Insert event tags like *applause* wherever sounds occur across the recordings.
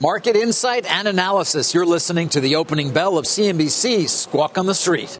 Market insight and analysis. You're listening to the opening bell of CNBC's Squawk on the Street.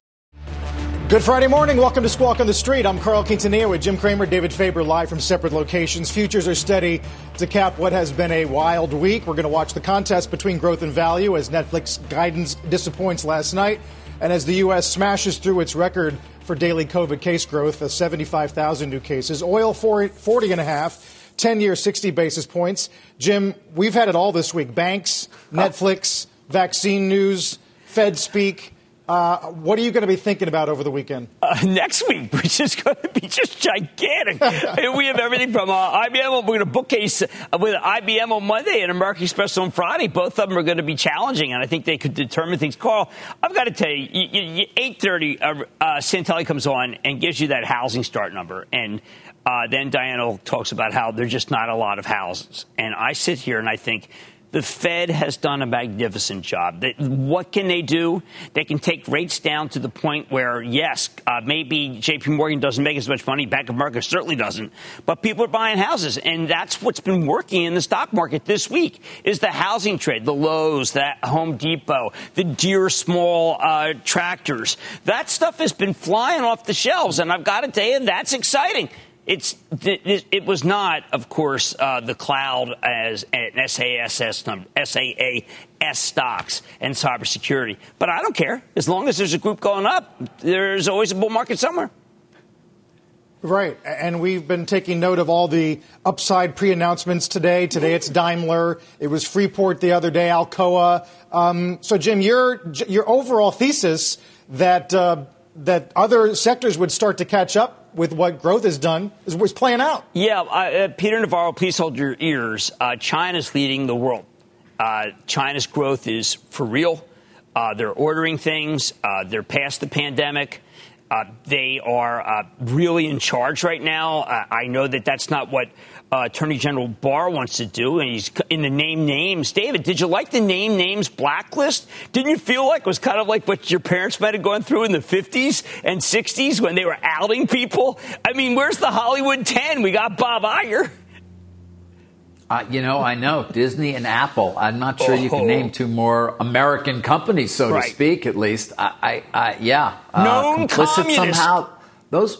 Good Friday morning. Welcome to Squawk on the Street. I'm Carl Quintanilla with Jim Cramer, David Faber, live from separate locations. Futures are steady to cap what has been a wild week. We're going to watch the contest between growth and value as Netflix guidance disappoints last night and as the U.S. smashes through its record for daily COVID case growth of 75,000 new cases. Oil 40 and a half. 10 year, 60 basis points. Jim, we've had it all this week banks, Netflix, vaccine news, Fed speak. Uh, what are you going to be thinking about over the weekend? Uh, next week, *laughs* which is going to be just gigantic. *laughs* we have everything from uh, IBM. We're going to bookcase with IBM on Monday and American Express on Friday. Both of them are going to be challenging, and I think they could determine things. Carl, I've got to tell you, you, you 8.30, uh, uh, Santelli comes on and gives you that housing start number. And uh, then Diana talks about how there's just not a lot of houses. And I sit here and I think the Fed has done a magnificent job. What can they do? They can take rates down to the point where, yes, uh, maybe JP Morgan doesn't make as much money, Bank of America certainly doesn't, but people are buying houses. And that's what's been working in the stock market this week is the housing trade, the Lowe's, the Home Depot, the Deere small uh, tractors. That stuff has been flying off the shelves. And I've got to tell you, that's exciting. It's it was not, of course, uh, the cloud as an SaaS number, SaaS stocks and cybersecurity. But I don't care as long as there's a group going up. There's always a bull market somewhere. Right, and we've been taking note of all the upside pre-announcements today. Today it's Daimler. It was Freeport the other day, Alcoa. Um, so, Jim, your your overall thesis that uh, that other sectors would start to catch up with what growth has done is, playing out. Yeah, uh, Peter Navarro, please hold your ears. Uh, China's leading the world. Uh, China's growth is for real. Uh, they're ordering things. Uh, they're past the pandemic. Uh, they are really in charge right now. I know that that's not what uh, Attorney General Barr wants to do, and he's in the name names. David, did you like the name names blacklist? Didn't you feel like it was kind of like what your parents might have gone through in the 50s and 60s when they were outing people? I mean, where's the Hollywood 10? We got Bob Iger. Uh, you know, I know Disney and Apple. I'm not sure oh. you can name two more American companies, so right. to speak. At least, I, I, I yeah, uh, known complicit communist. somehow. Those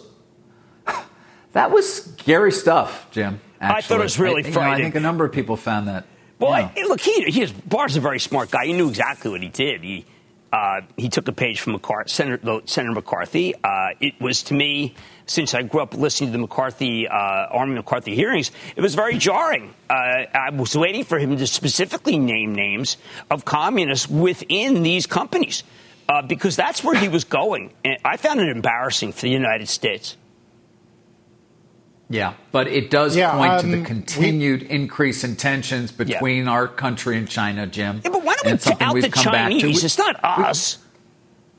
that was scary stuff, Jim. Actually. I thought it was really I, frightening. Know, I think a number of people found that. Well, I, look, he, he is, Barr's a very smart guy. He knew exactly what he did. He uh, he took a page from McCarthy, Senator, Senator McCarthy. Uh, it was to me, since I grew up listening to the McCarthy, uh, Army McCarthy hearings, it was very jarring. Uh, I was waiting for him to specifically name names of communists within these companies uh, because that's where he was going. And I found it embarrassing for the United States. Yeah, but it does yeah, point um, to the um, continued we, increase in tensions between yeah. our country and China, Jim. Yeah, but why don't we out the Chinese? It's not us. We,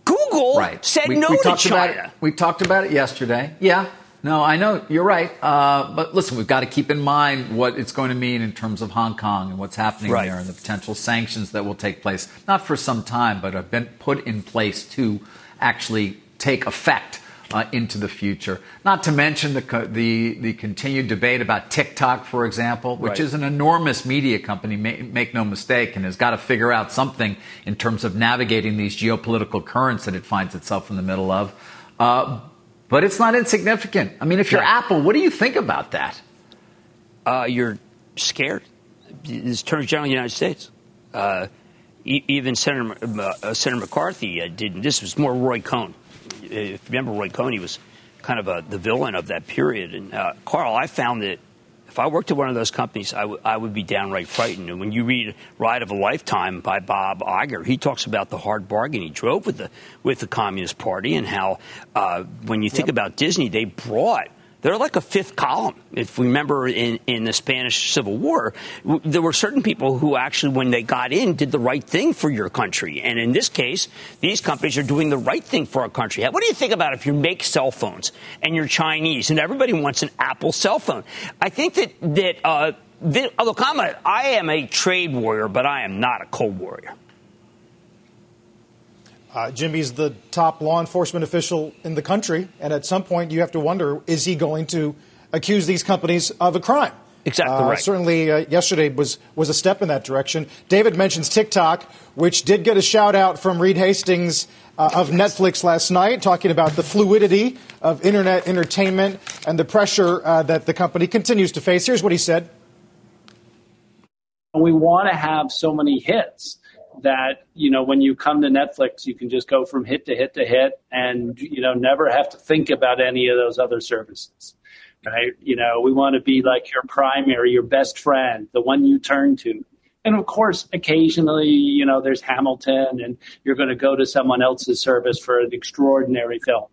Google right. said we, no we to China. we talked about it yesterday. Yeah, no, I know you're right. Uh, but listen, we've got to keep in mind what it's going to mean in terms of Hong Kong and what's happening right. there and the potential sanctions that will take place, not for some time, but have been put in place to actually take effect uh, into the future. Not to mention the, the, the continued debate about TikTok, for example, which right. is an enormous media company, make, make no mistake, and has got to figure out something in terms of navigating these geopolitical currents that it finds itself in the middle of. Uh, but it's not insignificant. I mean, if you're. Apple, what do you think about that? Uh, you're scared. This Attorney General of the United States. Uh, even Senator, uh, Senator McCarthy uh, did. This was more Roy Cohn if you remember Roy Coney was kind of a, the villain of that period. And uh, Carl, I found that if I worked at one of those companies, I, w- I would be downright frightened. And when you read Ride of a Lifetime by Bob Iger, he talks about the hard bargain he drove with the with the Communist Party and how uh, when you think yep. about Disney, they brought They're like a fifth column. If we remember in, in the Spanish Civil War, there were certain people who actually, when they got in, did the right thing for your country. And in this case, these companies are doing the right thing for our country. What do you think about if you make cell phones and you're Chinese and everybody wants an Apple cell phone? I think that, that, uh, look, I'm a, I am a trade warrior, but I am not a cold warrior. Uh, Jimmy's the top law enforcement official in the country, and at some point you have to wonder: is he going to accuse these companies of a crime? Exactly uh, right. Certainly, uh, yesterday was was a step in that direction. David mentions TikTok, which did get a shout out from Reed Hastings uh, of Netflix last night, talking about the fluidity of internet entertainment and the pressure uh, that the company continues to face. Here's what he said: We want to have so many hits that you know when you come to Netflix, you can just go from hit to hit to hit, and you know never have to think about any of those other services. Right? You know, we want to be like your primary, your best friend, the one you turn to. And of course, occasionally, you know, there's Hamilton, and you're going to go to someone else's service for an extraordinary film.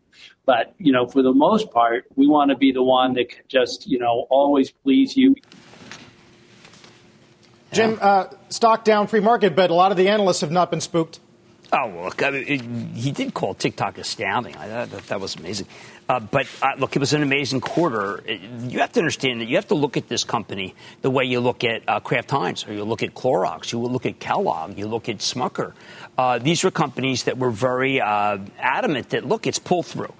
But you know, for the most part, we want to be the one that can just you know always please you. Jim, uh, stock down pre-market, but a lot of the analysts have not been spooked. Oh, look, I mean, it, he did call TikTok astounding. I thought that was amazing. Uh, but uh, look, it was an amazing quarter. You have to understand that you have to look at this company the way you look at uh, Kraft Heinz, or you look at Clorox, you look at Kellogg, you look at Smucker. Uh, these were companies that were very uh, adamant that, look, it's pull through.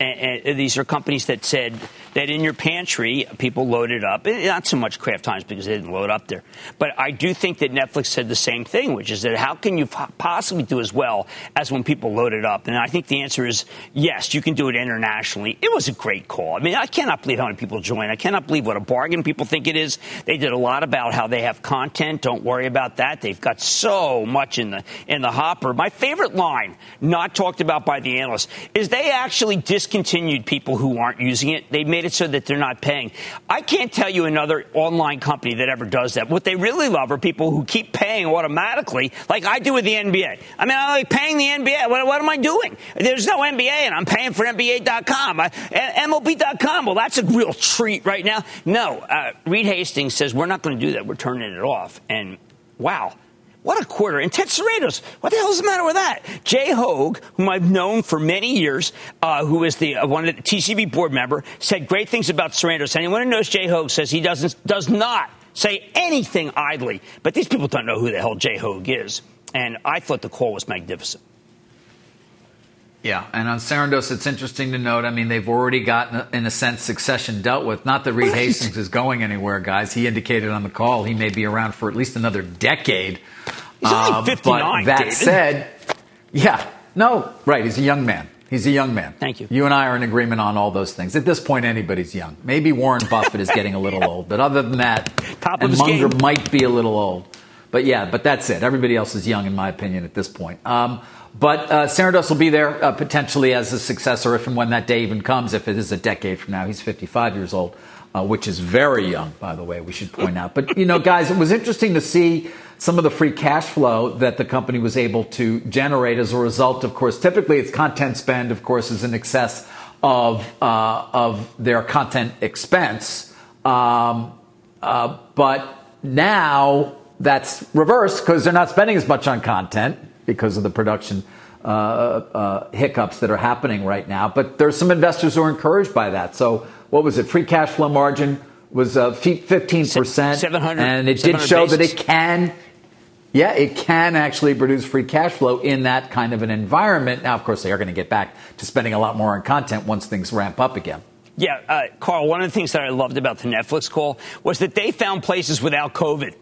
And, and these are companies that said that in your pantry, people loaded up. Eh, not so much Kraft Heinz because they didn't load up there. But I do think that Netflix said the same thing, which is that how can you possibly do as well as when people loaded up? And I think the answer is yes, you can do it internationally. It was a great call. I mean, I cannot believe how many people joined. I cannot believe what a bargain people think it is. They did a lot about how they have content. Don't worry about that. They've got so much in the in the hopper. My favorite line, not talked about by the analysts, is they actually dis discontinued people who aren't using it. They made it so that they're not paying. I can't tell you another online company that ever does that. What they really love are people who keep paying automatically, like I do with the NBA. I mean, I'm like paying the NBA. What, what am I doing? There's no NBA, and I'm paying for NBA.com, I, MLB.com. Well, that's a real treat right now. No, uh, Reed Hastings says we're not going to do that. We're turning it off. And wow what a quarter. And Ted Sarandos, what the hell is the matter with that? Jay Hoag, whom I've known for many years, uh, who is the uh, one of the TCV board member, said great things about Sarandos. Anyone who knows Jay Hoag says he doesn't does not say anything idly. But these people don't know who the hell Jay Hoag is. And I thought the call was magnificent. Yeah, and on Sarandos, it's interesting to note. I mean, they've already gotten, in a sense, succession dealt with. Not that Reed right. Hastings is going anywhere, guys. He indicated on the call he may be around for at least another decade. He's only um, 59. but that David. said, yeah, no, right. He's a young man. He's a young man. Thank you. You and I are in agreement on all those things. At this point, anybody's young. Maybe Warren Buffett is getting a little *laughs* old, but other than that, Top and Munger game. might be a little old. But yeah, but that's it. Everybody else is young, in my opinion, at this point. Um, but uh, Sarandos will be there uh, potentially as a successor if and when that day even comes. If it is a decade from now, he's 55 years old, uh, which is very young, by the way. We should point out. But you know, guys, it was interesting to see some of the free cash flow that the company was able to generate as a result. Of course, typically its content spend, of course, is in excess of uh, of their content expense. Um, uh, but now that's reversed because they're not spending as much on content because of the production uh, uh, hiccups that are happening right now. But there's some investors who are encouraged by that. So what was it? Free cash flow margin was uh, 15%. And it did show basis. that it can yeah, it can actually produce free cash flow in that kind of an environment. Now, of course, they are going to get back to spending a lot more on content once things ramp up again. Yeah, uh, Carl, one of the things that I loved about the Netflix call was that they found places without COVID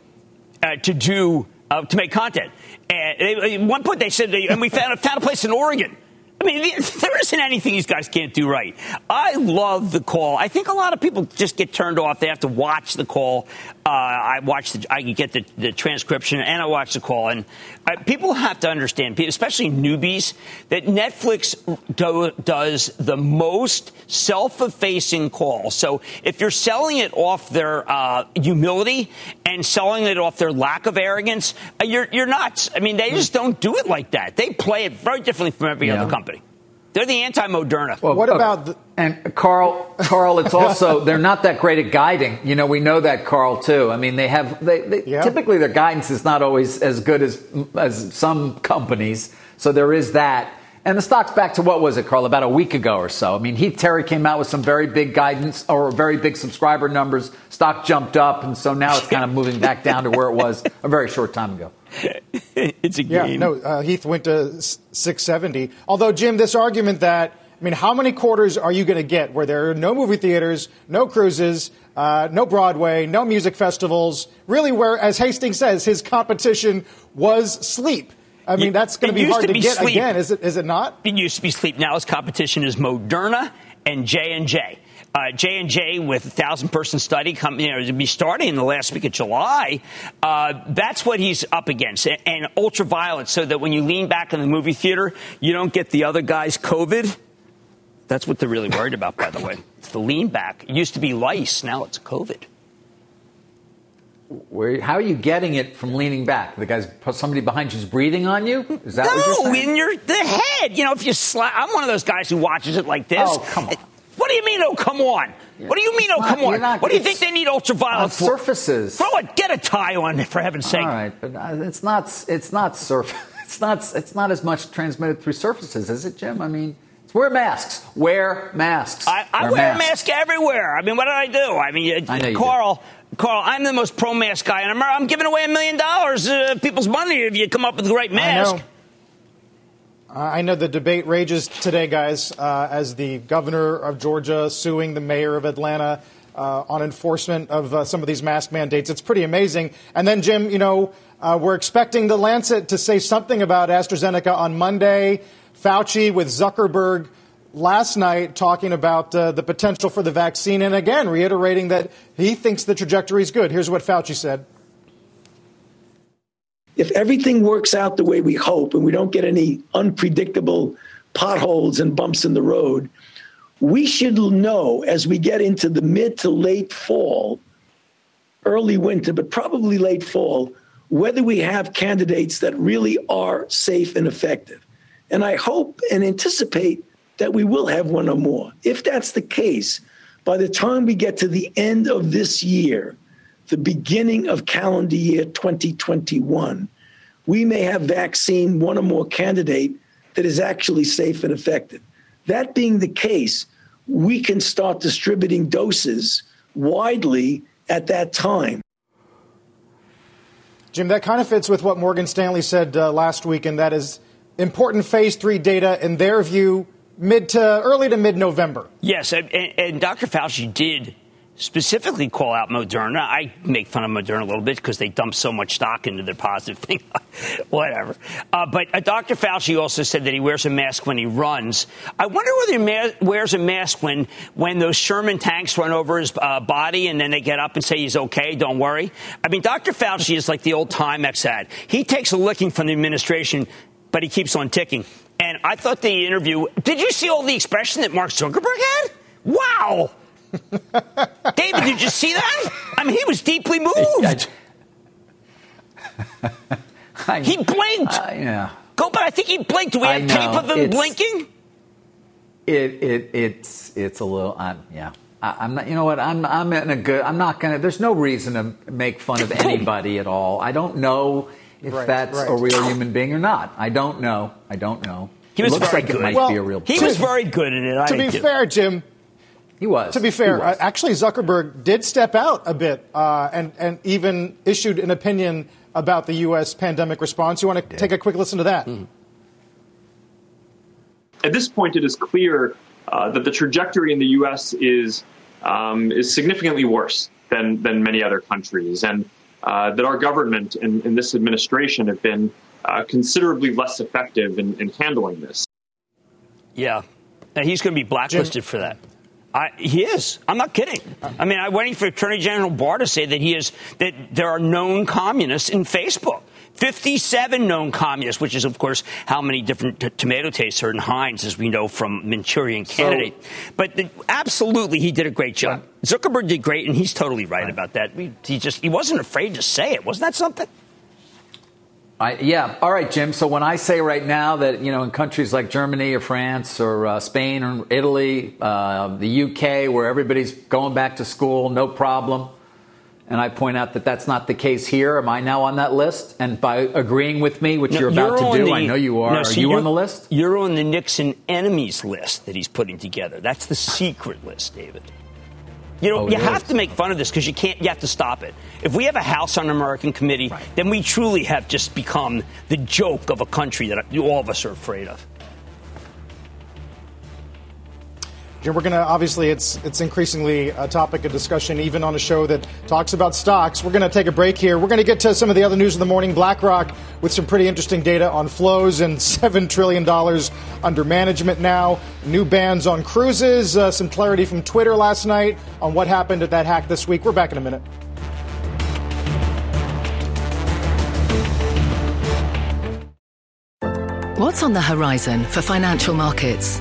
uh, to do, uh, to make content. And at one point they said, they, and we found, *laughs* found a place in Oregon I mean, there isn't anything these guys can't do right. I love the call. I think a lot of people just get turned off. They have to watch the call. Uh, I watch the, I get the, the, transcription and I watch the call. And uh, people have to understand, especially newbies, that Netflix do, does the most self-effacing call. So if you're selling it off their uh, humility and selling it off their lack of arrogance, uh, you're, you're nuts. I mean, they just don't do it like that. They play it very differently from every yeah. other company. They're the anti-Moderna. Well, what about the- and Carl? Carl, it's also *laughs* they're not that great at guiding. You know, we know that Carl too. I mean, they have they, they yeah. typically their guidance is not always as good as as some companies. So there is that. And the stock's back to what was it, Carl? About a week ago or so. I mean, Heath Terry came out with some very big guidance or very big subscriber numbers. Stock jumped up, and so now it's kind of moving back down to where it was a very short time ago. *laughs* it's a game. Yeah, no, uh, Heath went to 670. Although, Jim, this argument that I mean, how many quarters are you going to get where there are no movie theaters, no cruises, uh, no Broadway, no music festivals? Really, where, as Hastings says, his competition was sleep. I mean, that's going to be hard to, be get sleep. again, is it? Is it not? It used to be sleep. Now his competition is Moderna and J and J. Uh, J and J with a thousand person study come, you know, to be starting in the last week of July. Uh, that's what he's up against, and, and ultraviolet, so that when you lean back in the movie theater, you don't get the other guy's COVID. That's what they're really worried about, by the way. It's the lean back. It used to be lice, now it's COVID. Where, how are you getting it from leaning back? The guy's somebody behind you's breathing on you. Is that no, what you're in your the head. You know, if you slap, I'm one of those guys who watches it like this. Oh, come on. What do you mean? Oh, come on. What do you mean? Oh, not, come on. Not, what do you think they need ultraviolet for? Surfaces. Throw it. Get a tie on, for heaven's sake. All right, but uh, it's not. It's not surf. *laughs* It's not. It's not as much transmitted through surfaces, is it, Jim? I mean. Wear masks. Wear masks. I, I wear, wear a mask everywhere. I mean, what did I do? I mean, I Carl, Carl, I'm the most pro mask guy, and I'm, I'm giving away a million dollars of people's money if you come up with a great mask. I know. I know the debate rages today, guys, uh, as the governor of Georgia suing the mayor of Atlanta uh, on enforcement of uh, some of these mask mandates. It's pretty amazing. And then, Jim, you know, uh, we're expecting the Lancet to say something about AstraZeneca on Monday. Fauci with Zuckerberg last night talking about uh, the potential for the vaccine and again reiterating that he thinks the trajectory is good. Here's what Fauci said. If everything works out the way we hope and we don't get any unpredictable potholes and bumps in the road, we should know as we get into the mid to late fall, early winter, but probably late fall, whether we have candidates that really are safe and effective. And I hope and anticipate that we will have one or more. If that's the case, by the time we get to the end of this year, the beginning of calendar year 2021, we may have vaccine one or more candidate that is actually safe and effective. That being the case, we can start distributing doses widely at that time. Jim, that kind of fits with what Morgan Stanley said uh, last week, and that is important phase three data, in their view, mid to early to mid November. Yes, and, and, Dr. Fauci did specifically call out Moderna. I make fun of Moderna a little bit because they dump so much stock into their positive thing. *laughs* Whatever. Uh, but uh, Dr. Fauci also said that he wears a mask when he runs. I wonder whether he ma- wears a mask when, when those Sherman tanks run over his uh, body and then they get up and say he's okay, don't worry. I mean, Dr. Fauci is like the old Timex ad. He takes a licking from the administration but he keeps on ticking. And I thought the interview. Did you see all the expression that Mark Zuckerberg had? Wow. *laughs* David, did you see that? I mean, he was deeply moved. *laughs* I, he blinked. Uh, yeah. Go, but I think he blinked. Do we have tape of him it's, blinking? It, it, it's, it's a little, I'm, yeah. I, am not, you know what? I'm, I'm in a good, I'm not going to, there's no reason to make fun of *laughs* anybody at all. I don't know if right, that's right. a real human being or not. I don't know. I don't know. He was looks very like good. it might well, be a real. He was very good at it. I to be fair, Jim. He was. To be fair, uh, actually, Zuckerberg did step out a bit uh, and, and even issued an opinion about the U.S. pandemic response. You want to take a quick listen to that? Mm-hmm. At this point, it is clear uh, that the trajectory in the U.S. is um, is significantly worse than than many other countries, and uh, that our government and, and, this administration have been uh, considerably less effective in, in, handling this. Yeah, and he's going to be blacklisted Jim. for that. I, he is. I'm not kidding. I mean, I'm waiting for Attorney General Barr to say that he is that there are known communists in Facebook. 57 known communists, which is, of course, how many different t- tomato tastes are in Heinz, as we know from Manchurian Candidate. So, but the, absolutely, he did a great job. Zuckerberg did great, and he's totally right, right. about that. He just he wasn't afraid to say it. Wasn't that something? I, yeah. All right, Jim. So when I say right now that you know in countries like Germany or France or uh, Spain or Italy, uh, the UK, where everybody's going back to school, no problem, and I point out that that's not the case here, am I now on that list? And by agreeing with me, which no, you're about you're to do, the, I know you are. No, so are you on the list? You're on the Nixon enemies list that he's putting together. That's the secret list, David. You know, oh, you have to make fun of this because you can't. You have to stop it. If we have a House Un-American Committee, right. then we truly have just become the joke of a country that all of us are afraid of. Jim, we're going to obviously it's it's increasingly a topic of discussion, even on a show that talks about stocks. We're going to take a break here. We're going to get to some of the other news of the morning. BlackRock with some pretty interesting data on flows and *laughs* seven trillion dollars under management now. New bans on cruises. Uh, some clarity from Twitter last night on what happened at that hack this week. We're back in a minute. What's on the horizon for financial markets?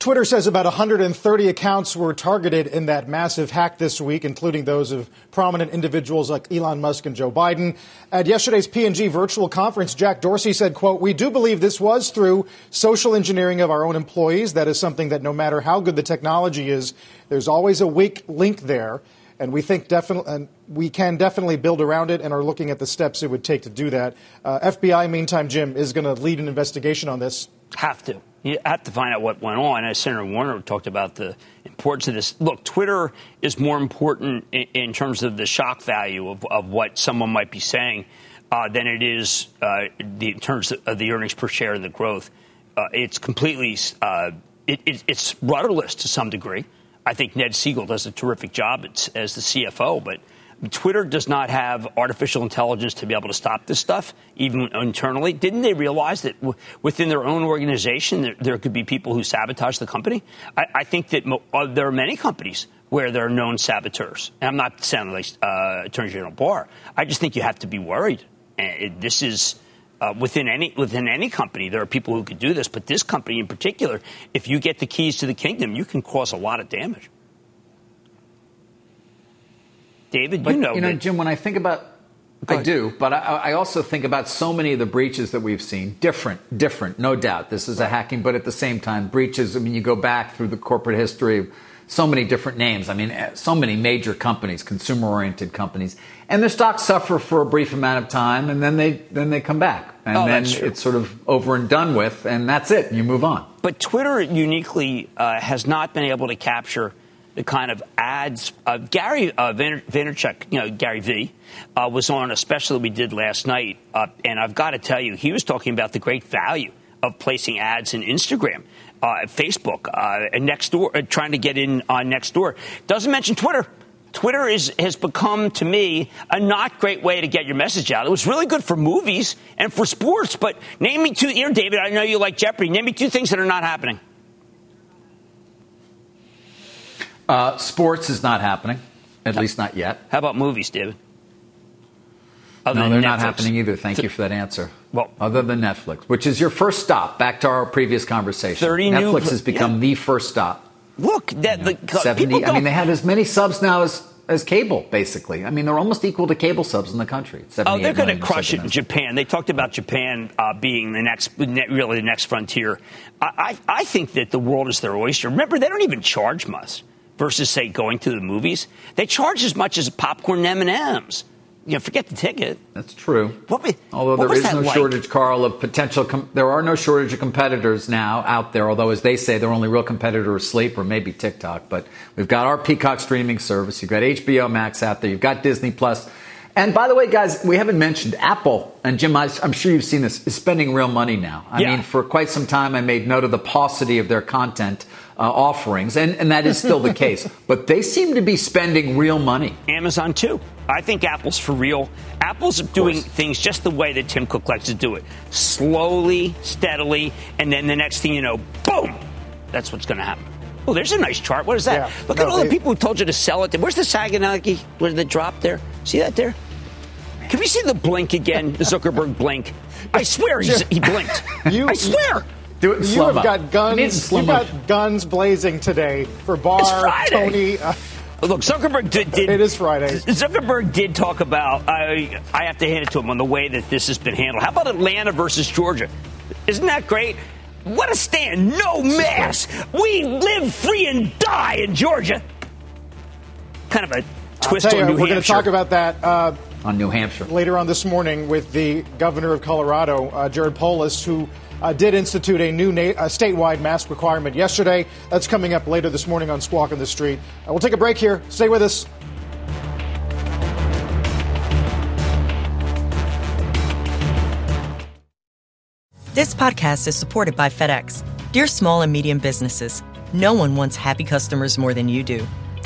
Twitter says about 130 accounts were targeted in that massive hack this week, including those of prominent individuals like Elon Musk and Joe Biden. At yesterday's P&G virtual conference, Jack Dorsey said, quote, "We do believe this was through social engineering of our own employees. That is something that no matter how good the technology is, there's always a weak link there." and we think definitely and we can definitely build around it and are looking at the steps it would take to do that. Uh, FBI, meantime, Jim is going to lead an investigation on this. Have to. You have to find out what went on. As Senator Warner talked about the importance of this. Look, Twitter is more important in, in terms of the shock value of, of what someone might be saying uh, than it is uh, the, in terms of the earnings per share and the growth. Uh, it's completely uh, it, it, it's rudderless to some degree. I think Ned Segal does a terrific job as the CFO, but Twitter does not have artificial intelligence to be able to stop this stuff, even internally. Didn't they realize that w- within their own organization there, there, could be people who sabotage the company? I, I think that mo- uh, there are many companies where there are known saboteurs. And I'm not sounding like uh, Attorney General Barr. I just think you have to be worried. And this is uh, within any within any company, there are people who could do this, but this company in particular, if you get the keys to the kingdom, you can cause a lot of damage. David, but, you know, you know, Jim. When I think about, I do, but I, I, also think about so many of the breaches that we've seen. Different, different, no doubt. This is a hacking, but at the same time, breaches. I mean, you go back through the corporate history of so many different names. I mean, eh, so many major companies, consumer-oriented companies, and their stocks suffer for a brief amount of time, and then they then they come back, and oh, then it's sort of over and done with, and that's it. You move on. But Twitter uniquely uh, has not been able to capture the kind of ads. Uh, Gary uh, Vaynerchuk, you know, Gary V, uh, was on a special that we did last night, uh, and I've got to tell you, he was talking about the great value of placing ads in Instagram uh, Facebook, uh, and Nextdoor, uh, trying to get in on next door. Doesn't mention Twitter. Twitter is, has become, to me, a not great way to get your message out. It was really good for movies and for sports, but name me two. Here, David, I know you like Jeopardy. Name me two things that are not happening. Uh, sports is not happening, at least not yet. How about movies, David? Other no, they're Netflix. not happening either. Thank you for that answer. Well, other than Netflix, which is your first stop. Back to our previous conversation. Thirty Netflix new, has become yeah. the first stop. Look, that you know, the seventy. I mean, they have as many subs now as as cable, basically. I mean, they're almost equal to cable subs in the country. Oh, they're going to crush it in Japan. They talked about Japan uh, being the next, really the next frontier. I, I, I think that the world is their oyster. Remember, they don't even charge much versus, say, going to the movies. They charge as much as popcorn and M&Ms you know, forget the ticket. That's true. What although what there is no like? shortage, Carl, of potential. Com- there are no shortage of competitors now out there. Although, as they say, their only real competitor is Sleep or maybe TikTok. But we've got our Peacock streaming service. You've got HBO Max out there. You've got Disney Plus. And by the way, guys, we haven't mentioned Apple. And Jim, I, am sure you've seen this, is spending real money now. I yeah. mean, for quite some time, I made note of the paucity of their content uh, offerings, and, and that is still the case. *laughs* But they seem to be spending real money. Amazon, too. I think Apple's for real. Apple's doing things just the way that Tim Cook likes to do it slowly, steadily, and then the next thing you know, boom! That's what's going to happen. Oh, there's a nice chart. What is that? Yeah. Look no, at all they, the people who told you to sell it. Where's the Saganagi? Where's the drop there? See that there? Can we see the blink again? The *laughs* Zuckerberg blink. I swear he blinked. You, I swear. Do it you have got guns. You got guns blazing today for Barr, Tony. Uh, Look, Zuckerberg did, did, It is Friday. Zuckerberg did talk about. I I have to hand it to him on the way that this has been handled. How about Atlanta versus Georgia? Isn't that great? What a stand! No mass. We live free and die in Georgia. Kind of a twist on you, New We're going to talk about that. Uh, on New Hampshire. Later on this morning with the governor of Colorado, uh, Jared Polis, who uh, did institute a new na- uh, statewide mask requirement yesterday. That's coming up later this morning on Squawk on the Street. Uh, we'll take a break here. Stay with us. This podcast is supported by FedEx. Dear small and medium businesses, no one wants happy customers more than you do.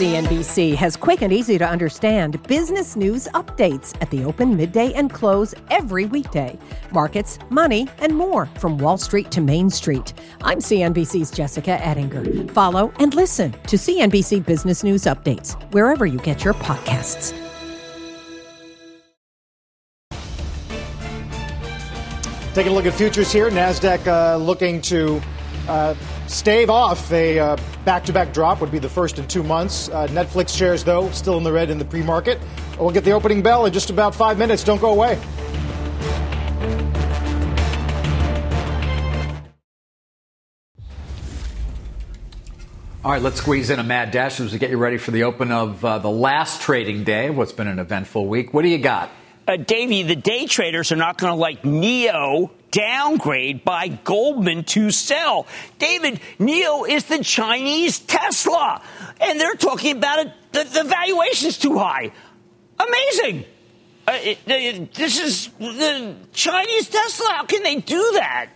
CNBC has quick and easy to understand business news updates at the open, midday, and close every weekday. Markets, money, and more from Wall Street to Main Street. I'm CNBC's Jessica Ettinger. Follow and listen to CNBC Business News Updates wherever you get your podcasts. Taking a look at futures here, NASDAQ uh, looking to uh, stave off a back to back drop, would be the first in two months. Uh, Netflix shares, though, still in the red in the pre market. We'll get the opening bell in just about five minutes. Don't go away. All right, let's squeeze in a mad dash as we get you ready for the open of uh, the last trading day. What's been an eventful week? What do you got? Uh, Davey, the day traders are not going to like Nio downgrade by Goldman to sell. David, Nio is the Chinese Tesla, and they're talking about it. The, the valuation's too high. Amazing. Uh, it, it, this is the Chinese Tesla. How can they do that?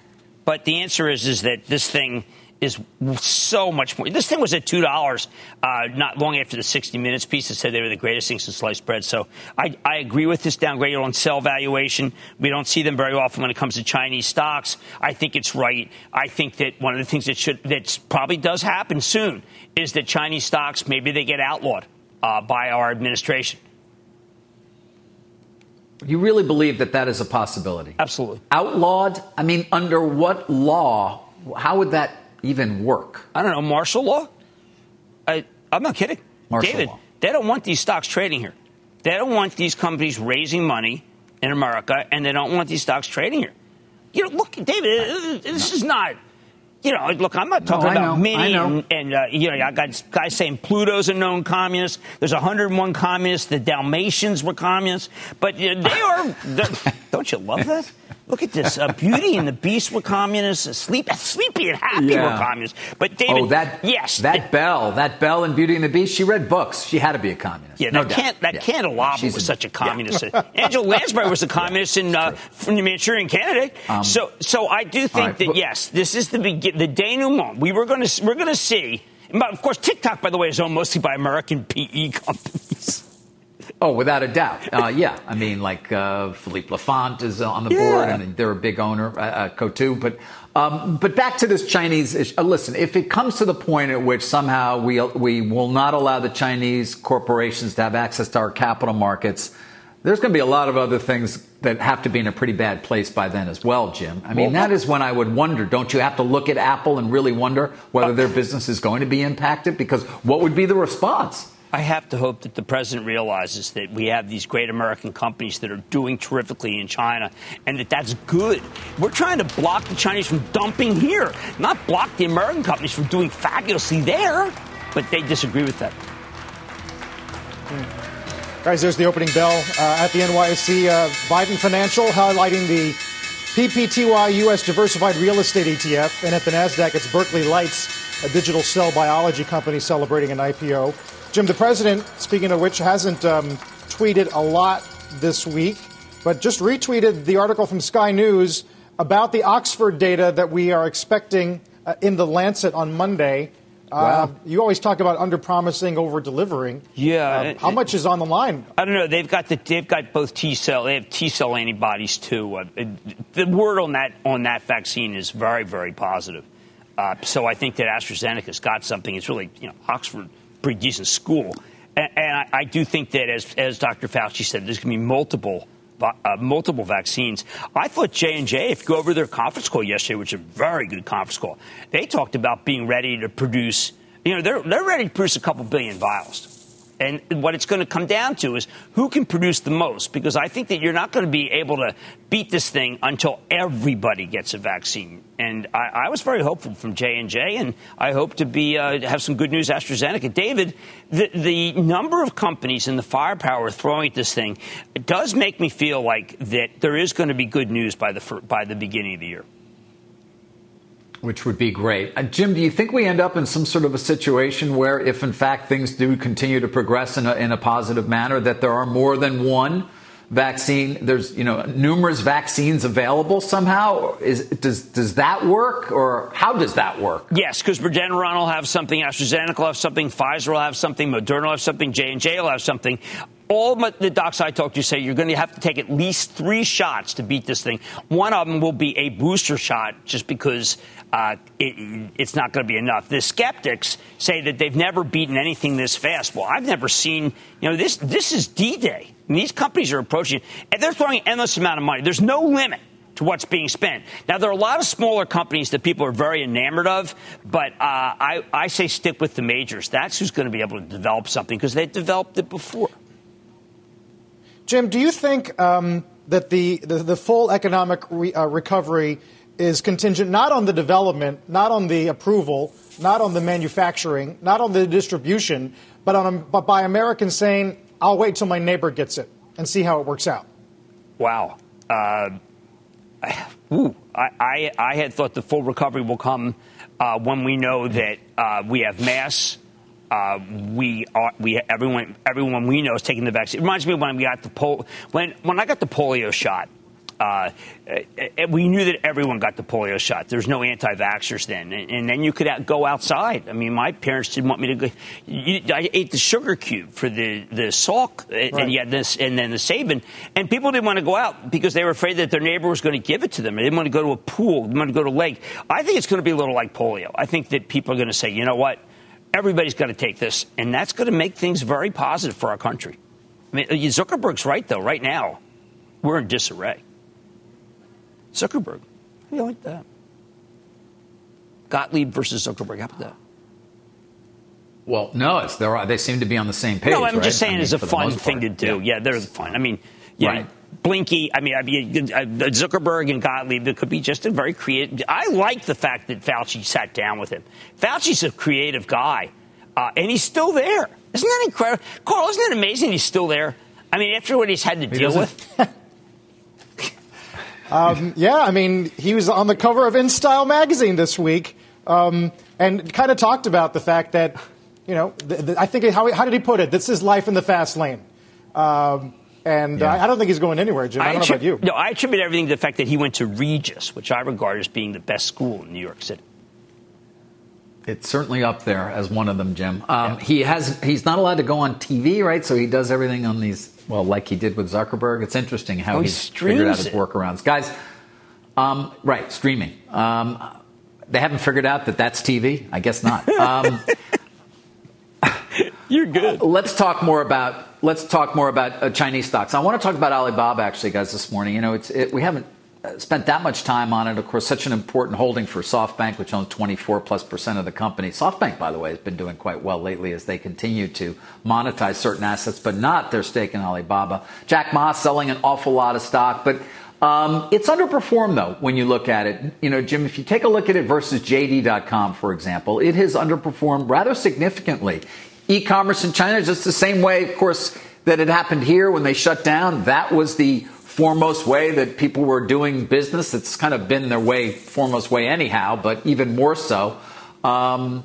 But the answer is, is that this thing is so much more. This thing was at two dollars uh, not long after the 60 Minutes piece that said they were the greatest thing since sliced bread. So I, I agree with this downgrade on sell valuation. We don't see them very often when it comes to Chinese stocks. I think it's right. I think that one of the things that should that probably does happen soon is that Chinese stocks maybe they get outlawed uh, by our administration. You really believe that that is a possibility? Absolutely. Outlawed? I mean, under what law? How would that even work? I don't know, martial law? I, I'm not kidding. Martial David, law. they don't want these stocks trading here. They don't want these companies raising money in America, and they don't want these stocks trading here. You know, look, David, uh, uh, uh, this is not. You know, look, I'm not talking no, about Mini and, and uh, you know, I got guys saying Pluto's a known communist. There's 101 communists. The Dalmatians were communists, but you know, they are. *laughs* don't you love that? Look at this. Uh, Beauty and the Beast were communists. Sleep, Sleepy and Happy yeah. were communists. But David, oh, that yes, that Bell, that Belle in Beauty and the Beast. She read books. She had to be a communist. Yeah, no that can't that yeah. candelabra was a, such a communist. Yeah. *laughs* Angela Lansbury was a communist in uh, from the Manchurian Candidate. Um, so, so I do think right, that but, yes, this is the begin, the denouement. We were going to we're going to see. Of course, TikTok, by the way, is owned mostly by American PE companies. *laughs* Oh, without a doubt. Uh, yeah, I mean, like uh, Philippe Laffont is on the yeah. board, and they're a big owner, uh, uh But um, but back to this Chinese issue. Uh, listen, if it comes to the point at which somehow we we will not allow the Chinese corporations to have access to our capital markets, there's going to be a lot of other things that have to be in a pretty bad place by then as well, Jim. I mean, well, that is when I would wonder. Don't you have to look at Apple and really wonder whether their business is going to be impacted? Because what would be the response? I have to hope that the president realizes that we have these great American companies that are doing terrifically in China and that that's good. We're trying to block the Chinese from dumping here, not block the American companies from doing fabulously there. But they disagree with that. Guys, there's the opening bell uh, at the NYSE. Uh, Vident Financial highlighting the PPTY U.S. Diversified Real Estate ETF. And at the NASDAQ, it's Berkeley Lights, a digital cell biology company celebrating an IPO. Jim, the president, speaking of which, hasn't um, tweeted a lot this week, but just retweeted the article from Sky News about the Oxford data that we are expecting uh, in the Lancet on Monday. Uh, wow. you always talk about under promising, over delivering. Yeah. Uh, how much is on the line? I don't know. They've got the, they've got both T cell. They have T cell antibodies too. Uh, the word on that on that vaccine is very very positive. Uh, so I think that AstraZeneca's got something. It's really you know Oxford, pretty decent school, and, and I, I, do think that as as Dr. Fauci said, there's going to be multiple. Uh, multiple vaccines. I thought J and J, if you go over their conference call yesterday, which is a very good conference call, they talked about being ready to produce you know, they're, they're ready to produce a couple billion vials. And what it's going to come down to is who can produce the most, because I think that you're not going to be able to beat this thing until everybody gets a vaccine. And I, I was very hopeful from J and J, and I hope to be uh, have some good news AstraZeneca. David, the, the number of companies and the firepower throwing at this thing does make me feel like that there is going to be good news by the by the beginning of the year which would be great. Uh, Jim, do you think we end up in some sort of a situation where, if in fact things do continue to progress in a, in a positive manner, that there are more than one vaccine? There's you know numerous vaccines available somehow. Is does does that work, or how does that work? Yes, because Regeneron will have something, AstraZeneca will have something, Pfizer will have something, Moderna will have something, J and J will have something all the docs I talked to say you're going to have to take at least three shots to beat this thing. One of them will be a booster shot, just because uh, it, it's not going to be enough. The skeptics say that they've never beaten anything this fast. Well, I've never seen, you know, this, this is D Day. These companies are approaching, and they're throwing an endless amount of money. There's no limit to what's being spent. Now, there are a lot of smaller companies that people are very enamored of, but uh, I, I say stick with the majors. That's who's going to be able to develop something because they developed it before. Jim, do you think um, that the, the, the, full economic re, uh, recovery is contingent not on the development, not on the approval, not on the manufacturing, not on the distribution, but, on, but by Americans saying, I'll wait till my neighbor gets it and see how it works out? Wow. Uh, *sighs* ooh, I, I, I, had thought the full recovery will come uh, when we know that uh, we have mass. Uh, we are, we everyone everyone we know is taking the vaccine. It reminds me when we got the pol- when when I got the polio shot. Uh, eh, eh, we knew that everyone got the polio shot. There's no anti-vaxxers then, and, and, then you could go outside. I mean, my parents didn't want me to go. You, I ate the sugar cube for the the Salk, eh, right. and you this, and then the Sabin, and people didn't want to go out because they were afraid that their neighbor was going to give it to them. They didn't want to go to a pool. They didn't want to go to a lake. I think it's going to be a little like polio. I think that people are going to say, you know what, everybody's got to take this, and that's going to make things very positive for our country. I mean, Zuckerberg's right though. Right now, we're in disarray. Zuckerberg. How do you like that? Gottlieb versus Zuckerberg. How about that? Well, no, it's they're, they seem to be on the same page. No, I'm right? just saying I mean, it's a fun thing to do. Yeah, yeah they're fun. I mean, yeah. Right. Blinky, I mean, I mean, uh, Zuckerberg and Gottlieb, it could be just a very creative. I like the fact that Fauci sat down with him. Fauci's a creative guy, uh, and he's still there. Isn't that incredible? Carl, isn't it amazing he's still there? I mean, after what he's had to he deal with. *laughs* Um, yeah, I mean, he was on the cover of InStyle magazine this week um, and kind of talked about the fact that, you know, the, the, I think, how, how, did he put it? This is life in the fast lane. Um, and yeah. I, I, don't think he's going anywhere, Jim. I, I don't know about you. No, I attribute everything to the fact that he went to Regis, which I regard as being the best school in New York City. It's certainly up there as one of them, Jim. Um, yeah. He has he's not allowed to go on TV, right? So he does everything on these well, like he did with Zuckerberg. It's interesting how oh, he's he figured out his workarounds, guys. Um, right, streaming. Um, they haven't figured out that that's TV. I guess not. Um, *laughs* You're good. Uh, let's talk more about let's talk more about uh, Chinese stocks. I want to talk about Alibaba actually, guys. This morning, you know, it's it, we haven't spent that much time on it. Of course, such an important holding for SoftBank, which owns 24 plus percent of the company. SoftBank, by the way, has been doing quite well lately as they continue to monetize certain assets, but not their stake in Alibaba. Jack Ma selling an awful lot of stock, but um, it's underperformed though when you look at it. You know, Jim, if you take a look at it versus JD.com, for example, it has underperformed rather significantly. E-commerce in China just the same way, of course that it happened here when they shut down. That was the foremost way that people were doing business. It's kind of been their way, foremost way anyhow, but even more so. Um,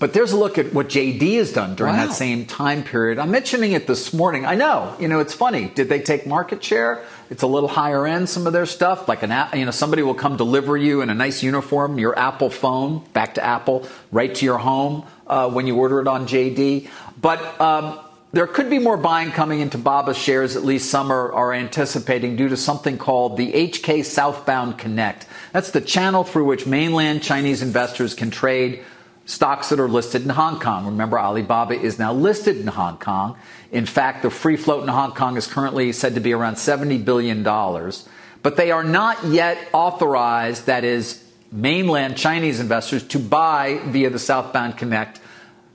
but there's a look at what JD has done during wow. that same time period. I'm mentioning it this morning. I know, you know, it's funny. Did they take market share? It's a little higher end, some of their stuff. Like an, app, you know, somebody will come deliver you in a nice uniform your Apple phone back to Apple, right to your home uh, when you order it on JD. But um, there could be more buying coming into Baba shares, at least some are, are, anticipating, due to something called the HK Southbound Connect. That's the channel through which mainland Chinese investors can trade stocks that are listed in Hong Kong. Remember, Alibaba is now listed in Hong Kong. In fact, the free float in Hong Kong is currently said to be around $70 billion. But they are not yet authorized, that is, mainland Chinese investors, to buy via the Southbound Connect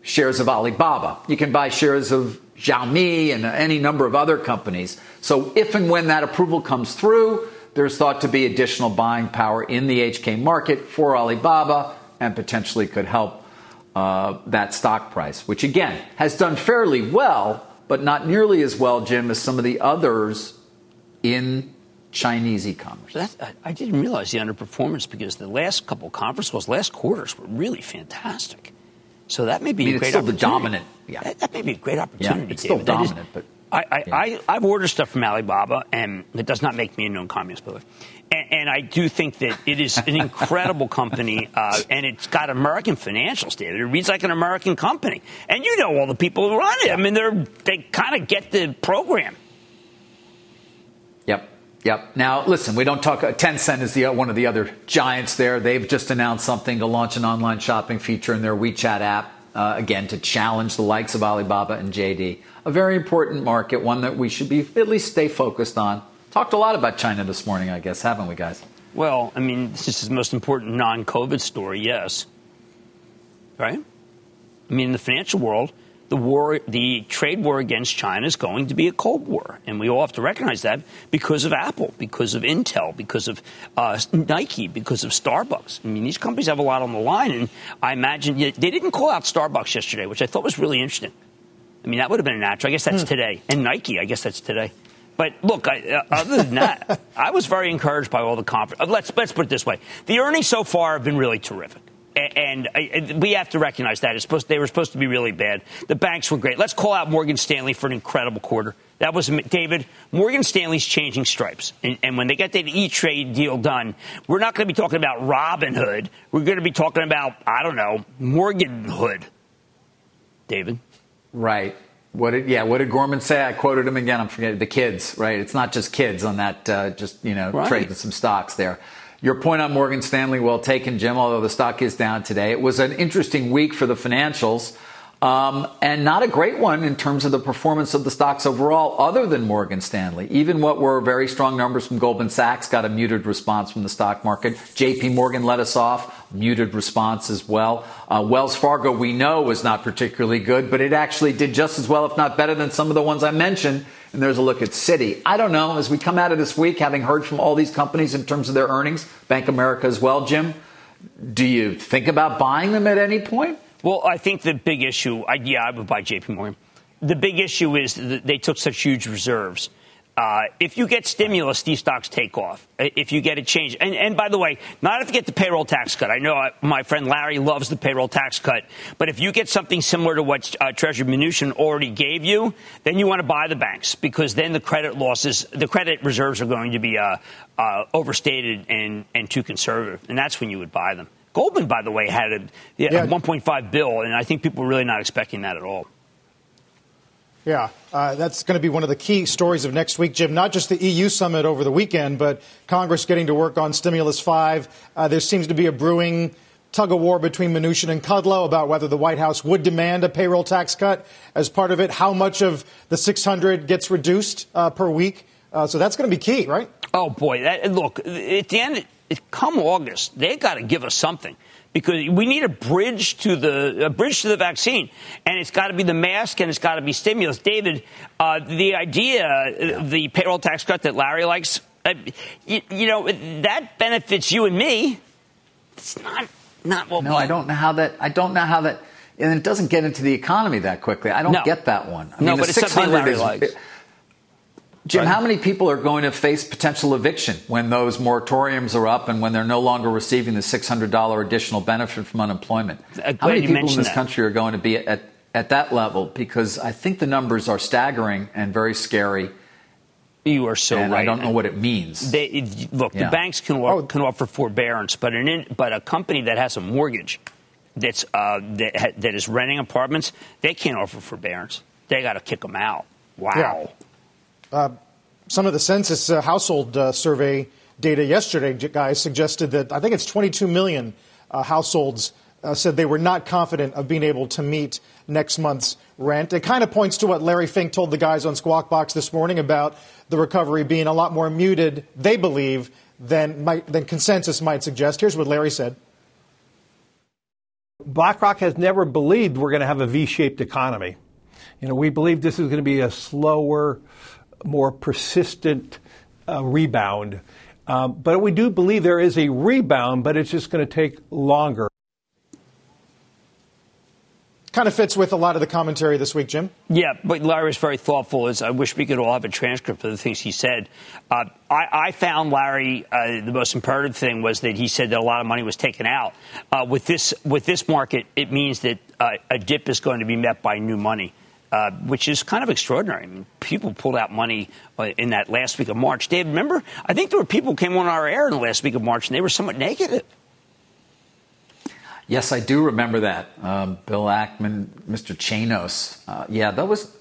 shares of Alibaba. You can buy shares of Xiaomi and any number of other companies. So if and when that approval comes through, there's thought to be additional buying power in the HK market for Alibaba and potentially could help uh, that stock price, which again has done fairly well, but not nearly as well, Jim, as some of the others in Chinese e-commerce. I, didn't realize the underperformance because the last couple conference calls, last quarters were really fantastic. So that may be I mean, a great opportunity. the dominant. Yeah. That, that, may be a great opportunity. Yeah, it's still David. dominant, but I, I, yeah. I, have ordered stuff from Alibaba, and it does not make me a known communist, by the way. And, and I do think that it is an incredible company, uh, and it's got American financials, David. It reads like an American company, and you know all the people who run it. I mean, they're they kind of get the program. Yep. Now, listen, we don't talk. Uh, Tencent is the uh, one of the other giants there. They've just announced something to launch an online shopping feature in their WeChat app. Uh, again, to challenge the likes of Alibaba and JD. A very important market, one that we should be at least stay focused on. Talked a lot about China this morning, I guess, haven't we, guys? Well, I mean, this is the most important non COVID story, yes. Right? I mean, in the financial world, the war, the trade war against China is going to be a Cold War, and we all have to recognize that because of Apple, because of Intel, because of uh, Nike, because of Starbucks. I mean, these companies have a lot on the line, and I imagine they didn't call out Starbucks yesterday, which I thought was really interesting. I mean, that would have been a natural. I guess that's hmm. today, and Nike. I guess that's today. But look, I, uh, other than that, *laughs* I was very encouraged by all the conference. Uh, let's let's put it this way: the earnings so far have been really terrific. And, and we have to recognize that. It's supposed, they were supposed to be really bad. The banks were great. Let's call out Morgan Stanley for an incredible quarter. That was David. Morgan Stanley's changing stripes, and, and when they get that E Trade deal done, we're not going to be talking about Robinhood. We're going to be talking about I don't know Morgan Hood. David, right? What did yeah? What did Gorman say? I quoted him again. I'm forgetting the kids, right? It's not just kids on that. Uh, just you know, right. trading some stocks there. Your point on Morgan Stanley, well taken, Jim. Although the stock is down today, it was an interesting week for the financials. Um, and not a great one in terms of the performance of the stocks overall, other than Morgan Stanley. Even what were very strong numbers from Goldman Sachs got a muted response from the stock market. JP Morgan let us off, muted response as well. Uh, Wells Fargo, we know, was not particularly good, but it actually did just as well, if not better, than some of the ones I mentioned. And there's a look at Citi. I don't know, as we come out of this week, having heard from all these companies in terms of their earnings, Bank America as well, Jim, do you think about buying them at any point? Well, I think the big issue, I, yeah, I would buy JP Morgan. The big issue is that they took such huge reserves. Uh, if you get stimulus, these stocks take off. If you get a change, and, and by the way, not if you get the payroll tax cut. I know I, my friend Larry loves the payroll tax cut, but if you get something similar to what uh, Treasury Mnuchin already gave you, then you want to buy the banks because then the credit losses, the credit reserves are going to be uh, uh overstated and, and too conservative, and that's when you would buy them. Goldman, by the way, had a, yeah, yeah. 1.5 bill, and I think people were really not expecting that at all. Yeah, uh, that's going to be one of the key stories of next week, Jim. Not just the EU summit over the weekend, but Congress getting to work on Stimulus 5. Uh, there seems to be a brewing tug of war between Mnuchin and Kudlow about whether the White House would demand a payroll tax cut as part of it, how much of the 600 gets reduced uh, per week. Uh, so that's going to be key, right? Oh, boy. That, look, at the end, come August, they got to give us something because we need a bridge to the a bridge to the vaccine, and it's got to be the mask and it's got to be stimulus. David, uh, the idea, yeah. the payroll tax cut that Larry likes, uh, you, you, know, that benefits you and me. It's not not what. No, I don't know how that. I don't know how that. and it doesn't get into the economy that quickly. I don't no. get that one. I no, mean, but it's something Larry is, likes. Jim, right. how many people are going to face potential eviction when those moratoriums are up and when they're no longer receiving the $600 additional benefit from unemployment? How many people in this that. country are going to be at, at that level? Because I think the numbers are staggering and very scary. You are so and right. I don't know what it means. They, look, yeah. the banks can, oh. can offer forbearance, but an but a company that has a mortgage that's uh, that, that is renting apartments, they can't offer forbearance. They got to kick them out. Wow. Yeah. Uh, some of the census uh, household uh, survey data yesterday, guys, suggested that I think it's 22 million uh, households uh, said they were not confident of being able to meet next month's rent. It kind of points to what Larry Fink told the guys on Squawk Box this morning about the recovery being a lot more muted, they believe, than, might, than consensus might suggest. Here's what Larry said. BlackRock has never believed we're going to have a V shaped economy. You know, we believe this is going to be a slower, more persistent uh, rebound. Um, but we do believe there is a rebound, but it's just going to take longer. Kind of fits with a lot of the commentary this week, Jim. Yeah, but Larry was very thoughtful. As I wish we could all have a transcript of the things he said. Uh, I, I, found Larry uh, the most imperative thing was that he said that a lot of money was taken out. Uh, with this with this market, it means that uh, a dip is going to be met by new money. Uh, which is kind of extraordinary. I mean, people pulled out money uh, in that last week of March. Dave, remember? I think there were people who came on our air in the last week of March, and they were somewhat negative. Yes, I do remember that. Um, Bill Ackman, Mr. Chanos. Uh, yeah, that was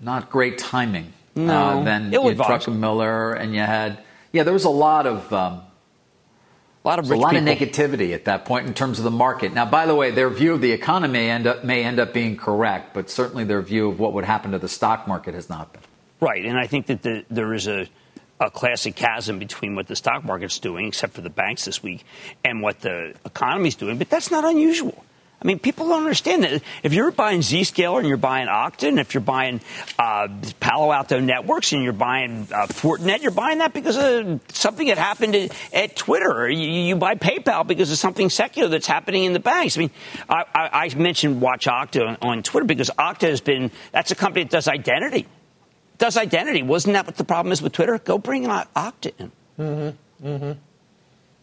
not great timing. No, uh, then you had Druckenmiller, and you had yeah, there was a lot of um, a lot of a lot people. of negativity at that point in terms of the market. Now, by the way, their view of the economy may end up may end up being correct, but certainly their view of what would happen to the stock market has not been. Right, and I think that the, there is a a classic chasm between what the stock market's doing, except for the banks this week, and what the economy's doing. But that's not unusual. I mean, people don't understand that. If you're buying Zscaler and you're buying and if you're buying uh, Palo Alto Networks and you're buying uh, Fortinet, you're buying that because of something that happened at, at Twitter. You, you, buy PayPal because of something secular that's happening in the banks. I mean, I, I, I mentioned Watch Okta on, on Twitter because Okta has been, that's a company that does identity does identity. Wasn't that what the problem is with Twitter? Go bring Okta in. Mm-hmm. Mm-hmm.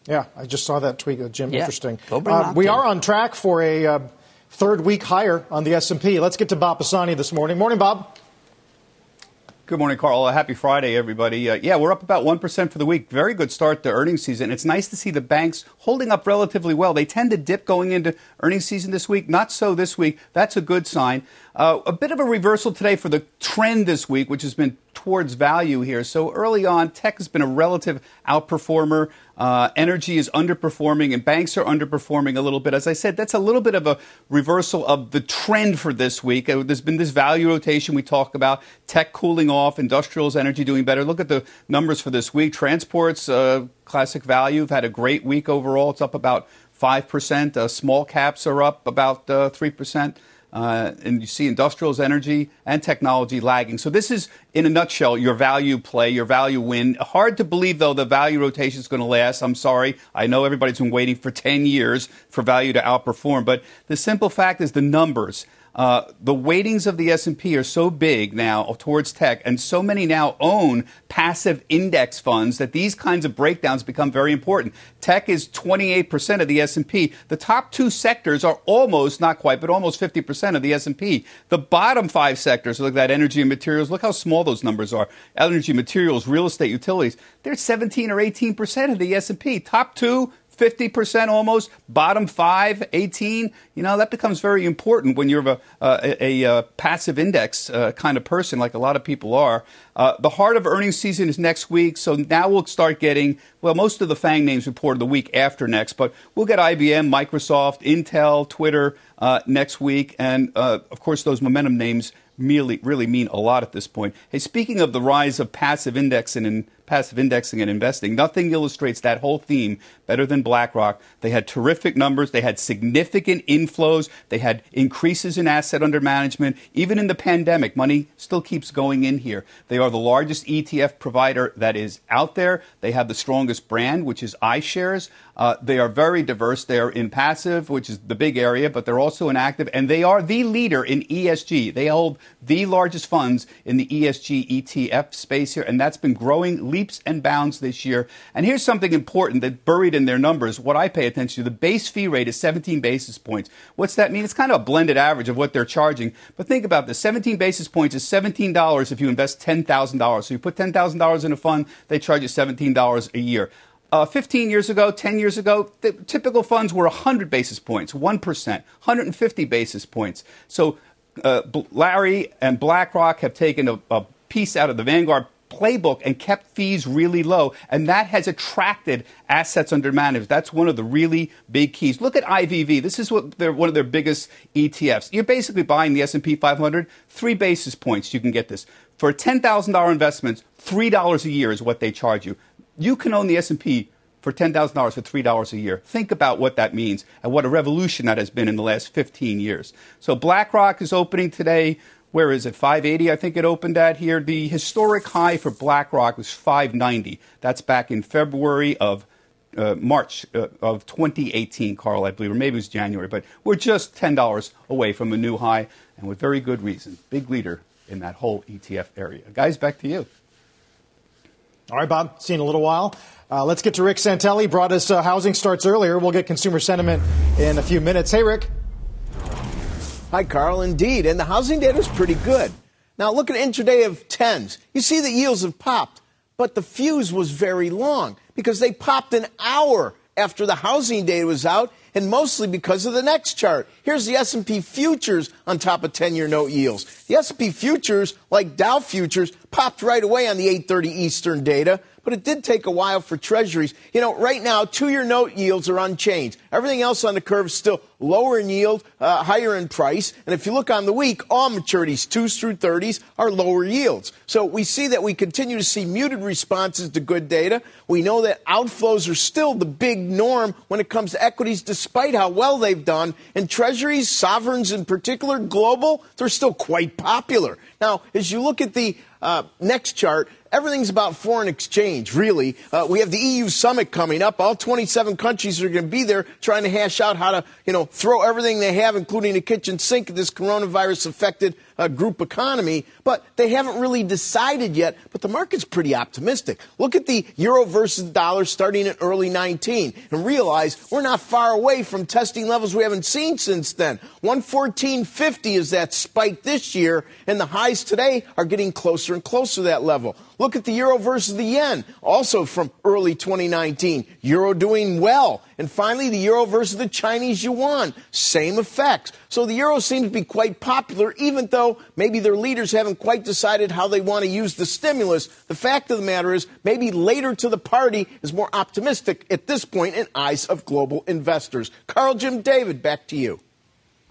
Yeah, I just saw that tweet, Jim. Yeah. Interesting. Uh, we are on track for a uh, third week higher on the S&P. Let's get to Bob Pisani this morning. Morning, Bob. Good morning, Carl. Uh, happy Friday, everybody. Uh, yeah, we're up about 1% for the week. Very good start to earnings season. It's nice to see the banks holding up relatively well. They tend to dip going into earnings season this week. Not so this week. That's a good sign. Uh, a bit of a reversal today for the trend this week, which has been towards value here. So early on, tech has been a relative outperformer. Uh, energy is underperforming, and banks are underperforming a little bit. As I said, that's a little bit of a reversal of the trend for this week. Uh, there's been this value rotation we talk about, tech cooling off, industrials, energy doing better. Look at the numbers for this week. Transports, uh, classic value, have had a great week overall. It's up about 5%. Uh, small caps are up about 3%. Uh, and you see industrials, energy, and technology lagging. So this is, in a nutshell, your value play, your value win. Hard to believe, though, the value rotation is going to last. I'm sorry. I know everybody's been waiting for 10 years for value to outperform, but the simple fact is the numbers. Uh, the weightings of the S&P are so big now towards tech, and so many now own passive index funds that these kinds of breakdowns become very important. Tech is 28% of the S&P. The top two sectors are almost, not quite, but almost 50% of the S&P. The bottom five sectors, look at that energy and materials, look how small those numbers are. Energy, materials, real estate, utilities, they're 17 or 18% of the S&P. Top two, 50% almost, bottom five, 18. You know, that becomes very important when you're a, a, a, a passive index uh, kind of person, like a lot of people are. Uh, the heart of earnings season is next week, so now we'll start getting, well, most of the FANG names reported the week after next, but we'll get IBM, Microsoft, Intel, Twitter uh, next week, and uh, of course, those momentum names really, really mean a lot at this point. Hey, speaking of the rise of passive indexing and passive indexing and investing, nothing illustrates that whole theme better than BlackRock. They had terrific numbers. They had significant inflows. They had increases in asset under management. Even in the pandemic, money still keeps going in here. They are the largest ETF provider that is out there. They have the strongest brand, which is iShares. Uh, they are very diverse. They are in passive, which is the big area, but they're also in active, and they are the leader in ESG. They hold the largest funds in the ESG ETF space here, and that's been growing leaps and bounds this year. And here's something important that buried in their numbers, what I pay attention to, the base fee rate is 17 basis points. What's that mean? It's kind of a blended average of what they're charging. But think about this 17 basis points is $17 if you invest $10,000. So you put $10,000 in a fund, they charge you $17 a year. Uh, 15 years ago, 10 years ago, the typical funds were 100 basis points, 1%, 150 basis points. So uh, Larry and BlackRock have taken a, a piece out of the Vanguard playbook and kept fees really low, and that has attracted assets under management. That's one of the really big keys. Look at IVV. This is what they're one of their biggest ETFs. You're basically buying the S&P 500, three basis points. You can get this for ten thousand dollar investments. Three dollars a year is what they charge you. You can own the S&P for $10,000 for $3 a year. Think about what that means and what a revolution that has been in the last 15 years. So BlackRock is opening today. Where is it? 580, I think it opened at here. The historic high for BlackRock was 590. That's back in February of uh, March uh, of 2018, Carl, I believe, or maybe it was January. But we're just $10 away from a new high, and with very good reason. Big leader in that whole ETF area. Guys, back to you. All right, Bob. See you in a little while. Uh, let's get to Rick Santelli. Brought us uh, housing starts earlier. We'll get consumer sentiment in a few minutes. Hey, Rick. Hi, Carl. Indeed. And the housing data is pretty good. Now, look at intraday of 10s. You see the yields have popped, but the fuse was very long because they popped an hour after the housing data was out and mostly because of the next chart. Here's the S&P futures on top of 10-year note yields. The S&P futures, like Dow futures, popped right away on the 8:30 Eastern data but it did take a while for treasuries. You know, right now, two year note yields are unchanged. Everything else on the curve is still lower in yield, uh, higher in price. And if you look on the week, all maturities, twos through 30s, are lower yields. So we see that we continue to see muted responses to good data. We know that outflows are still the big norm when it comes to equities, despite how well they've done. And treasuries, sovereigns in particular, global, they're still quite popular. Now, as you look at the uh, next chart, everything's about foreign exchange, really. Uh, we have the EU summit coming up. All 27 countries are going to be there trying to hash out how to, you know, throw everything they have, including the kitchen sink, this coronavirus affected uh, group economy. But they haven't really decided yet. But the market's pretty optimistic. Look at the euro versus dollar starting in early 19 and realize we're not far away from testing levels we haven't seen since then. 114.50 is that spike this year, and the highs today are getting closer and closer to that level. Look at the euro versus the yen, also from early 2019. Euro doing well. And finally, the euro versus the Chinese yuan, same effects. So the euro seems to be quite popular, even though maybe their leaders haven't quite decided how they want to use the stimulus. The fact of the matter is, maybe later to the party is more optimistic at this point in eyes of global investors. Carl Jim David, back to you.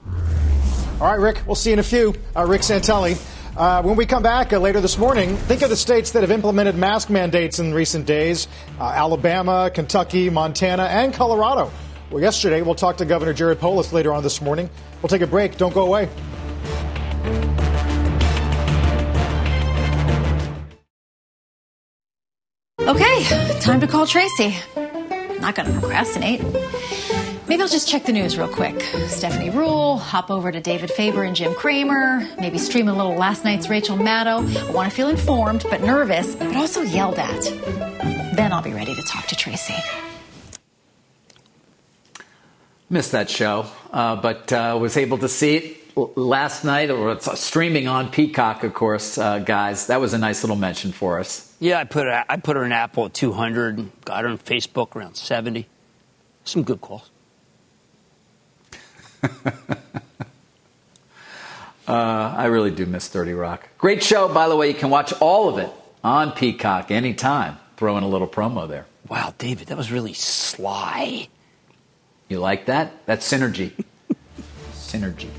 All right, Rick, we'll see you in a few. Uh, Rick Santelli. Uh, when we come back uh, later this morning, think of the states that have implemented mask mandates in recent days uh, Alabama, Kentucky, Montana, and Colorado. Well, yesterday, we'll talk to Governor Jared Polis later on this morning. We'll take a break. Don't go away. Okay, time to call Tracy. not going to procrastinate. Maybe I'll just check the news real quick. Stephanie Ruhle, hop over to David Faber and Jim Cramer, maybe stream a little last night's Rachel Maddow. I want to feel informed, but nervous, but also yelled at. Then I'll be ready to talk to Tracy. Missed that show, uh, but uh, was able to see it last night, or it's streaming on Peacock, of course, uh, guys. That was a nice little mention for us. Yeah, I put her, I put her in Apple at 200, got her on Facebook around 70. Some good calls. Uh, I really do miss 30 Rock. Great show, by the way. You can watch all of it on Peacock anytime. Throw in a little promo there. Wow, David, that was really sly. You like that? That's synergy. *laughs* synergy.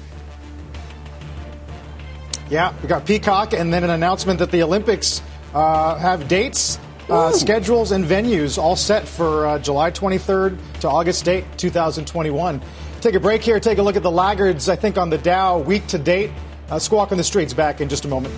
Yeah, we got Peacock, and then an announcement that the Olympics uh, have dates, uh, schedules, and venues all set for uh, July 23rd to August 8, 2021. Take a break here. Take a look at the laggards, I think, on the Dow week to date. Uh, squawk on the streets back in just a moment.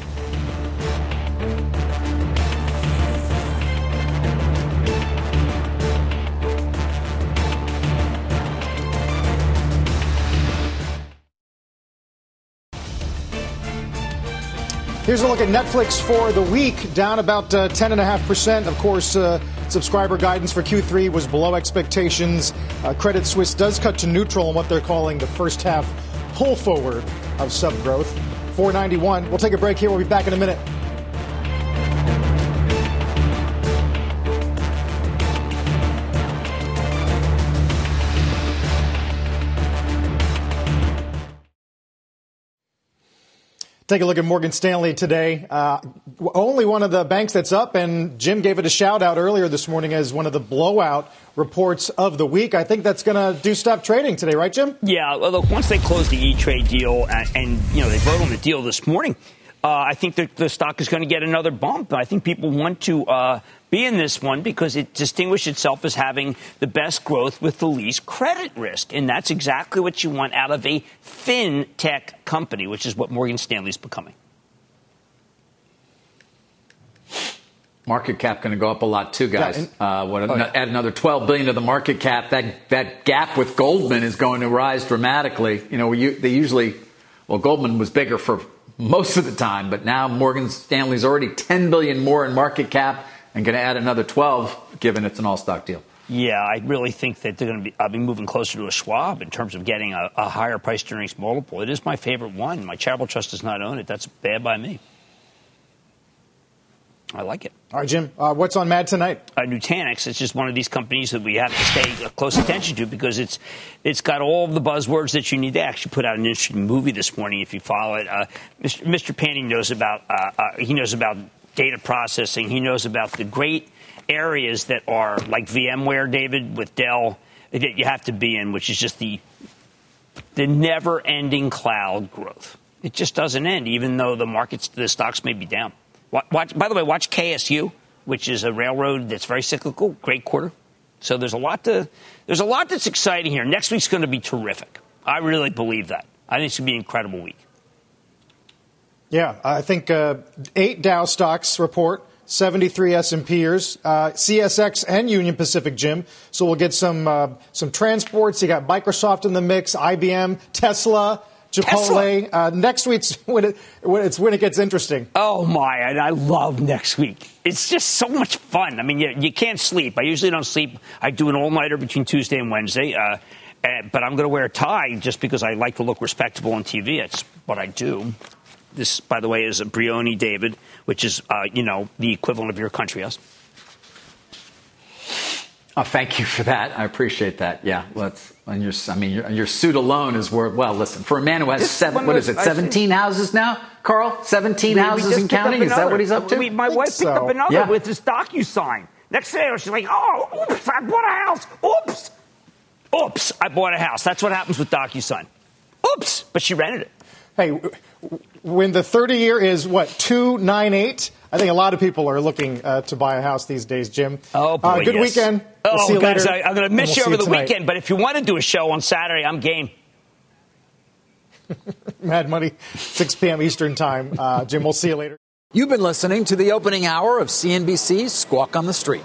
Here's a look at Netflix for the week, down about uh, 10.5%. Of course, uh, subscriber guidance for Q3 was below expectations. Uh, Credit Suisse does cut to neutral on what they're calling the first half pull forward of sub growth. 491. We'll take a break here. We'll be back in a minute. Take a look at Morgan Stanley today. Uh, only one of the banks that's up, and Jim gave it a shout out earlier this morning as one of the blowout reports of the week. I think that's going to do stop trading today, right, Jim? Yeah. Look, once they close the E Trade deal, and, and, you know they vote on the deal this morning, uh, I think the stock is going to get another bump. I think people want to uh, be in this one because it distinguished itself as having the best growth with the least credit risk. And that's exactly what you want out of a fintech company, which is what Morgan Stanley's becoming. Market cap going to go up a lot too, guys. Yeah, and, uh, what, oh, yeah. Add another 12 billion to the market cap. That that gap with Goldman is going to rise dramatically. You know, we, they usually, well, Goldman was bigger for most of the time, but now Morgan Stanley's already 10 billion more in market cap and going to add another 12 given it's an all stock deal. Yeah, I really think that they're going to be, I'll be moving closer to a Schwab in terms of getting a, a higher price to earnings multiple. It is my favorite one. My charitable trust does not own it. That's bad by me. I like it. All right, Jim. Uh, what's on Mad tonight? Uh, Nutanix. It's just one of these companies that we have to stay close attention to because it's it's got all of the buzzwords that you need. They actually put out an interesting movie this morning. If you follow it, uh, Mr. Mr. Pandey knows about uh, uh, he knows about data processing. He knows about the great areas that are like VMware, David, with Dell, that you have to be in, which is just the the never-ending cloud growth. It just doesn't end, even though the markets, the stocks may be down. Watch, by the way, watch KSU, which is a railroad that's very cyclical. Great quarter. So there's a lot to there's a lot that's exciting here. Next week's going to be terrific. I really believe that. I think it's going to be an incredible week. Yeah, I think uh, eight Dow stocks report, 73 S&Pers, uh, CSX and Union Pacific, Jim. So we'll get some uh, some transports. You got Microsoft in the mix, IBM, Tesla. Chipotle. Uh, next week's *laughs* when it when it's when it gets interesting. Oh my! And I love next week. It's just so much fun. I mean, you, you can't sleep. I usually don't sleep. I do an all nighter between Tuesday and Wednesday. Uh, and, but I'm going to wear a tie just because I like to look respectable on TV. It's what I do. This, by the way, is a Brioni David, which is, uh, you know, the equivalent of your country house. Oh, thank you for that. I appreciate that. Yeah, let's. And your, I mean, your, your, suit alone is worth. Well, listen, for a man who has seven, what is it, seventeen houses now, Carl? Seventeen we, houses we and counting. Is that what he's up to? We, my wife so. picked up another yeah. with his DocuSign. Next day, she's like, "Oh, oops! I bought a house. Oops, oops! I bought a house." That's what happens with DocuSign. Oops! But she rented it. Hey, when the 30 year is what 298 i think a lot of people are looking uh, to buy a house these days jim. Oh boy, uh, good yes. weekend. We'll oh see guys, I, am going to miss we'll you over the tonight. weekend but if you want to do a show on saturday i'm game. *laughs* Mad money 6 p.m eastern time. Uh, jim we'll see you later. You've been listening to the opening hour of cnbc's squawk on the street